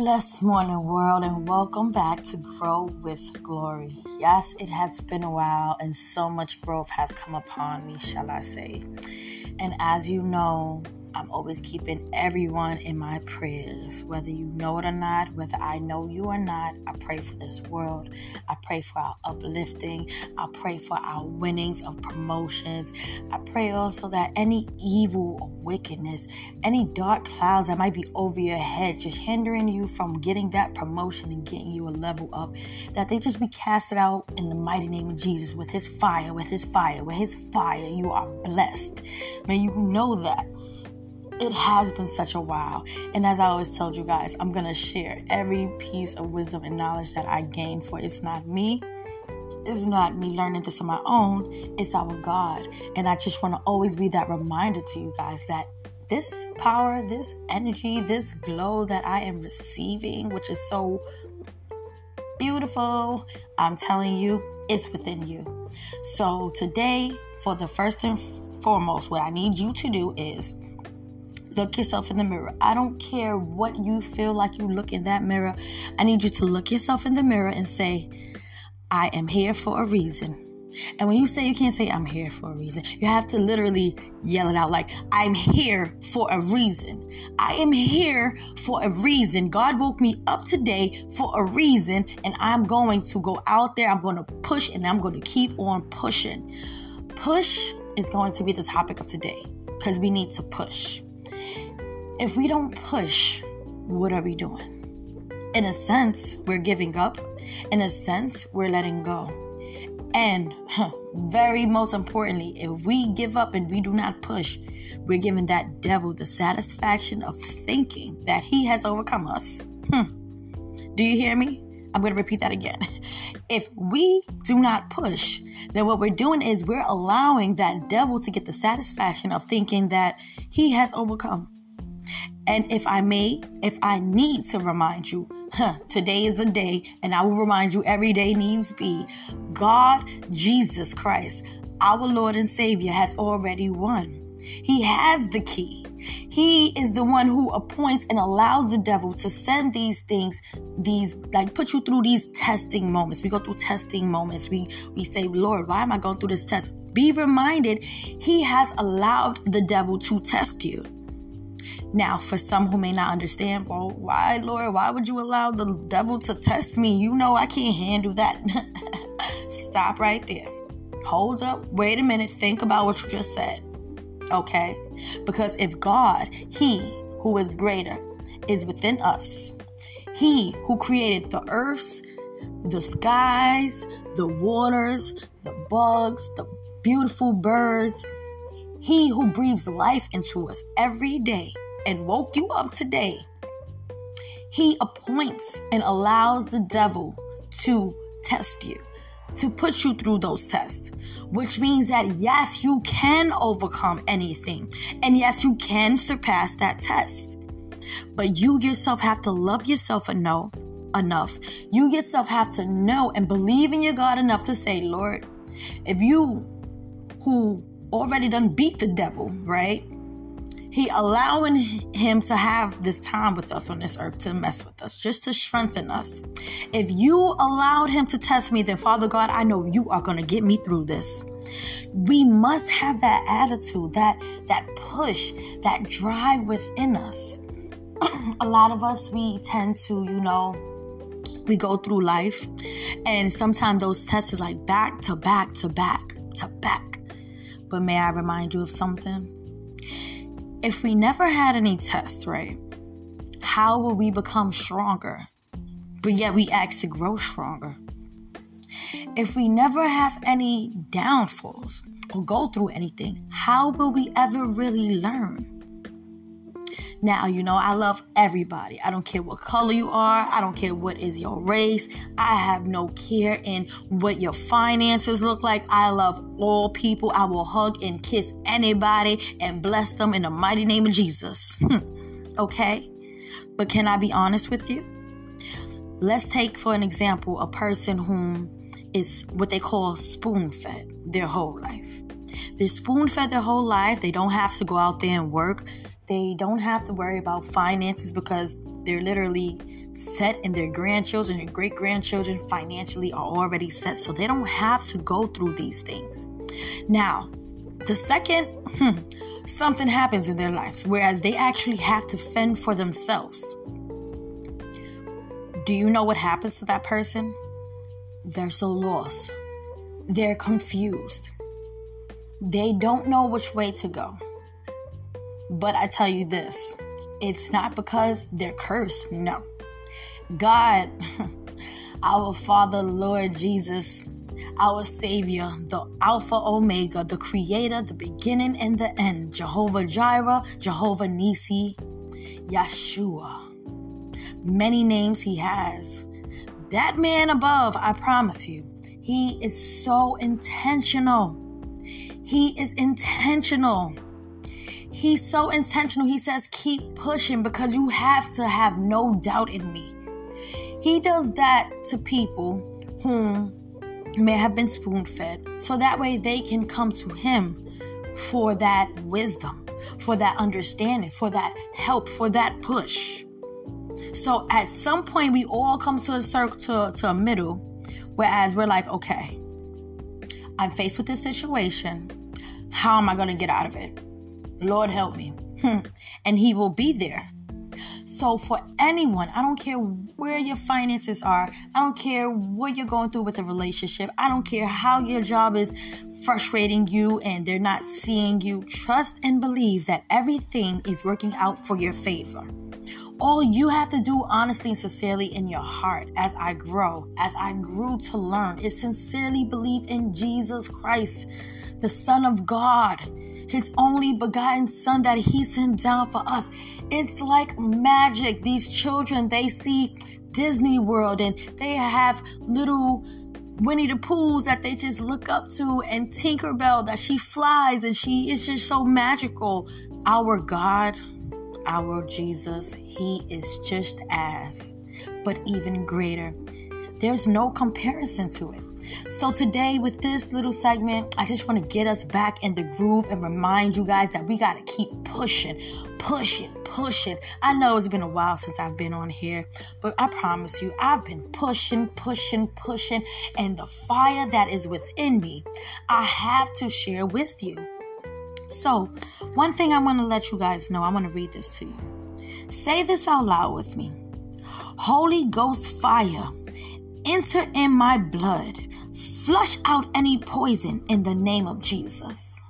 Blessed morning, world, and welcome back to Grow with Glory. Yes, it has been a while, and so much growth has come upon me, shall I say. And as you know, I'm always keeping everyone in my prayers, whether you know it or not, whether I know you or not. I pray for this world. I pray for our uplifting. I pray for our winnings of promotions. I pray also that any evil or wickedness, any dark clouds that might be over your head, just hindering you from getting that promotion and getting you a level up, that they just be casted out in the mighty name of Jesus with his fire, with his fire, with his fire. You are blessed. May you know that it has been such a while. And as I always told you guys, I'm going to share every piece of wisdom and knowledge that I gain for it's not me. It's not me learning this on my own. It's our God. And I just want to always be that reminder to you guys that this power, this energy, this glow that I am receiving, which is so beautiful, I'm telling you, it's within you. So today, for the first and foremost, what I need you to do is Look yourself in the mirror. I don't care what you feel like you look in that mirror. I need you to look yourself in the mirror and say, I am here for a reason. And when you say you can't say I'm here for a reason, you have to literally yell it out like I'm here for a reason. I am here for a reason. God woke me up today for a reason and I'm going to go out there. I'm going to push and I'm going to keep on pushing. Push is going to be the topic of today because we need to push if we don't push, what are we doing? In a sense, we're giving up. In a sense, we're letting go. And huh, very most importantly, if we give up and we do not push, we're giving that devil the satisfaction of thinking that he has overcome us. Hmm. Do you hear me? I'm going to repeat that again. If we do not push, then what we're doing is we're allowing that devil to get the satisfaction of thinking that he has overcome. And if I may, if I need to remind you, huh, today is the day, and I will remind you every day needs be. God, Jesus Christ, our Lord and Savior, has already won. He has the key. He is the one who appoints and allows the devil to send these things, these like put you through these testing moments. We go through testing moments. We we say, Lord, why am I going through this test? Be reminded, He has allowed the devil to test you. Now, for some who may not understand, well, why, Lord, why would you allow the devil to test me? You know I can't handle that. Stop right there. Hold up. Wait a minute. Think about what you just said. Okay? Because if God, He who is greater, is within us, He who created the earths, the skies, the waters, the bugs, the beautiful birds, He who breathes life into us every day and woke you up today, he appoints and allows the devil to test you, to put you through those tests, which means that yes, you can overcome anything, and yes, you can surpass that test. But you yourself have to love yourself know enough. You yourself have to know and believe in your God enough to say, Lord, if you who already done beat the devil, right? He allowing him to have this time with us on this earth to mess with us, just to strengthen us. If you allowed him to test me, then Father God, I know you are going to get me through this. We must have that attitude, that that push, that drive within us. A lot of us we tend to, you know, we go through life and sometimes those tests is like back to back to back to back. But may I remind you of something? If we never had any tests, right, how will we become stronger? But yet we ask to grow stronger. If we never have any downfalls or go through anything, how will we ever really learn? Now, you know, I love everybody. I don't care what color you are. I don't care what is your race. I have no care in what your finances look like. I love all people. I will hug and kiss anybody and bless them in the mighty name of Jesus. Okay? But can I be honest with you? Let's take, for an example, a person whom is what they call spoon fed their whole life. They're spoon fed their whole life. They don't have to go out there and work they don't have to worry about finances because they're literally set and their grandchildren and great grandchildren financially are already set. So they don't have to go through these things. Now the second hmm, something happens in their lives whereas they actually have to fend for themselves. Do you know what happens to that person? They're so lost. They're confused. They don't know which way to go but i tell you this it's not because they're cursed no God, our Father, Lord Jesus, our Savior, the Alpha Omega, the Creator, the beginning and the end, Jehovah Jireh, Jehovah Nisi, Yeshua. Many names He has. That man above, I promise you, He is so intentional. He is intentional. He's so intentional. He says, Keep pushing because you have to have no doubt in me. He does that to people whom may have been spoon fed, so that way they can come to Him for that wisdom, for that understanding, for that help, for that push. So at some point, we all come to a circle, to, to a middle, whereas we're like, okay, I'm faced with this situation. How am I going to get out of it? Lord, help me. Hmm. and He will be there. So, for anyone, I don't care where your finances are, I don't care what you're going through with a relationship, I don't care how your job is frustrating you and they're not seeing you, trust and believe that everything is working out for your favor. All you have to do, honestly and sincerely, in your heart, as I grow, as I grew to learn, is sincerely believe in Jesus Christ, the Son of God his only begotten son that he sent down for us. It's like magic. These children, they see Disney World and they have little Winnie the Poohs that they just look up to and Tinkerbell that she flies and she is just so magical. Our God, our Jesus, he is just as, but even greater. There's no comparison to it. So, today, with this little segment, I just want to get us back in the groove and remind you guys that we got to keep pushing, pushing, pushing. I know it's been a while since I've been on here, but I promise you, I've been pushing, pushing, pushing, and the fire that is within me, I have to share with you. So, one thing I want to let you guys know, I want to read this to you. Say this out loud with me Holy Ghost fire, enter in my blood Flush out any poison in the name of Jesus.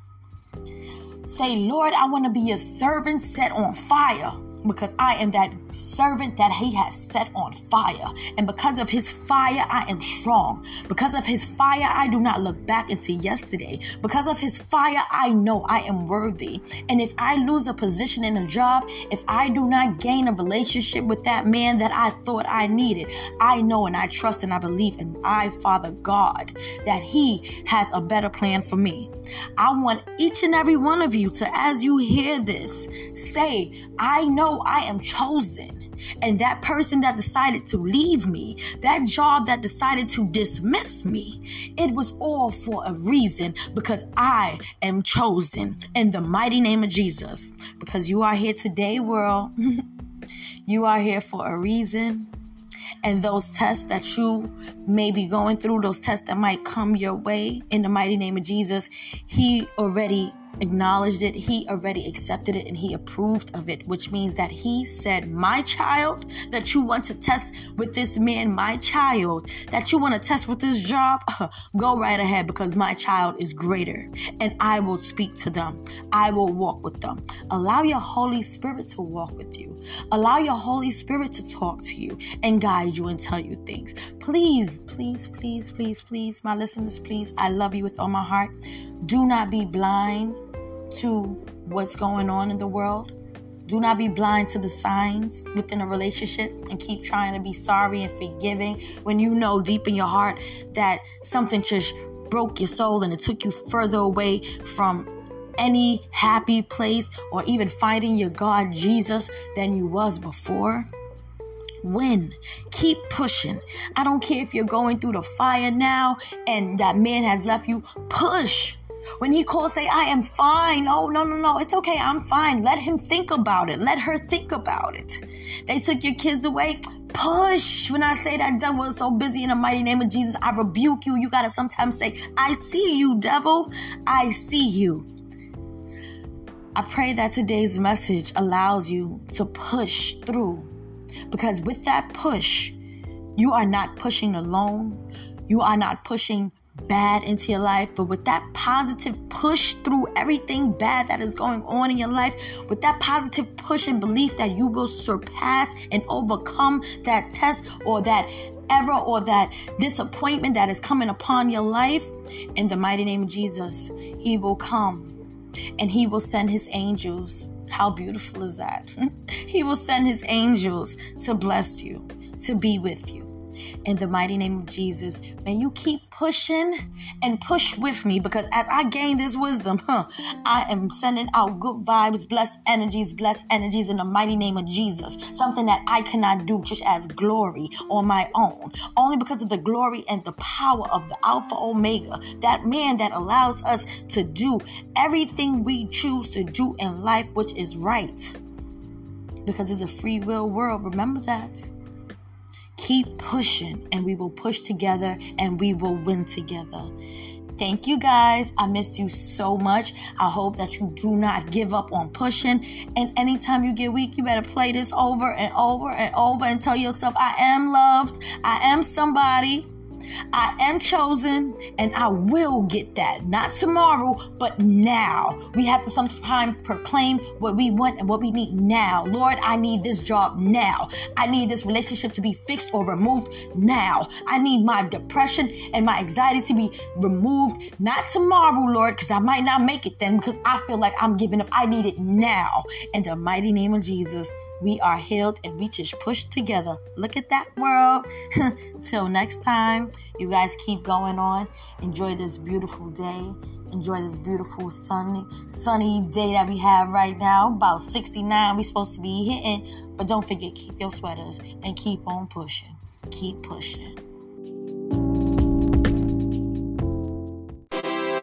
Say, Lord, I want to be a servant set on fire because I am that servant that he has set on fire. And because of his fire, I am strong. Because of his fire, I do not look back into yesterday. Because of his fire, I know I am worthy. And if I lose a position in a job, if I do not gain a relationship with that man that I thought I needed, I know and I trust and I believe in I, Father God, that he has a better plan for me. I want each and every one of you to, as you hear this, say, I know I am chosen. And that person that decided to leave me, that job that decided to dismiss me, it was all for a reason because I am chosen in the mighty name of Jesus. Because you are here today, world. you are here for a reason and those tests that you may be going through, those tests that might come your way in the mighty name of Jesus, He already acknowledged it, he already accepted it, and he approved of it, which means that he said, My child, that you want to test with this man, my child, that you want to test with this job, uh, go right ahead because my child is greater and I will speak to them. I will walk with them. Allow your Holy Spirit to walk with you. Allow your Holy Spirit to talk to you and guide you and tell you things. Please, please, please, please, please, my listeners, please, I love you with all my heart. Do not be blind to what's going on in the world. Do not be blind to the signs within a relationship and keep trying to be sorry and forgiving when you know deep in your heart that something just broke your soul and it took you further away from any happy place or even finding your God Jesus than you was before. Win. Keep pushing. I don't care if you're going through the fire now and that man has left you. Push When he calls, say, I am fine. Oh, no, no, no. It's okay. I'm fine. Let him think about it. Let her think about it. They took your kids away. Push. When I say that devil is so busy in the mighty name of Jesus, I rebuke you. You got to sometimes say, I see you, devil. I see you. I pray that today's message allows you to push through because with that push, you are not pushing alone. You are not pushing bad into your life, but with that positive push through everything bad that is going on in your life, with that positive push and belief that you will surpass and overcome that test or that error or that disappointment that is coming upon your life, in the mighty name of Jesus, He will come and He will send His angels. How beautiful is that? he will send His angels to bless you, to be with you in the mighty name of Jesus. May you keep pushing and push with me because as I gain this wisdom, huh, I am sending out good vibes, blessed energies, blessed energies in the mighty name of Jesus. Something that I cannot do just as glory on my own, only because of the glory and the power of the Alpha Omega, that man that allows us to do everything we choose to do in life, which is right. Because it's a free will world. Remember that. Keep pushing, and we will push together and we will win together. Thank you guys. I missed you so much. I hope that you do not give up on pushing. And anytime you get weak, you better play this over and over and over and tell yourself, I am loved. I am somebody. I am chosen and I will get that. Not tomorrow, but now. We have to sometimes proclaim what we want and what we need now. Lord, I need this job now. I need this relationship to be fixed or removed now. I need my depression and my anxiety to be removed. Not tomorrow, Lord, because I might not make it then because I feel like I'm giving up. I need it now. In the mighty name of Jesus we are healed and we just push together. Look at that world. Till next time, you guys keep going on. Enjoy this beautiful day. Enjoy this beautiful sunny sunny day that we have right now. About 69 we're supposed to be hitting. But don't forget, keep your sweaters and keep on pushing. Keep pushing.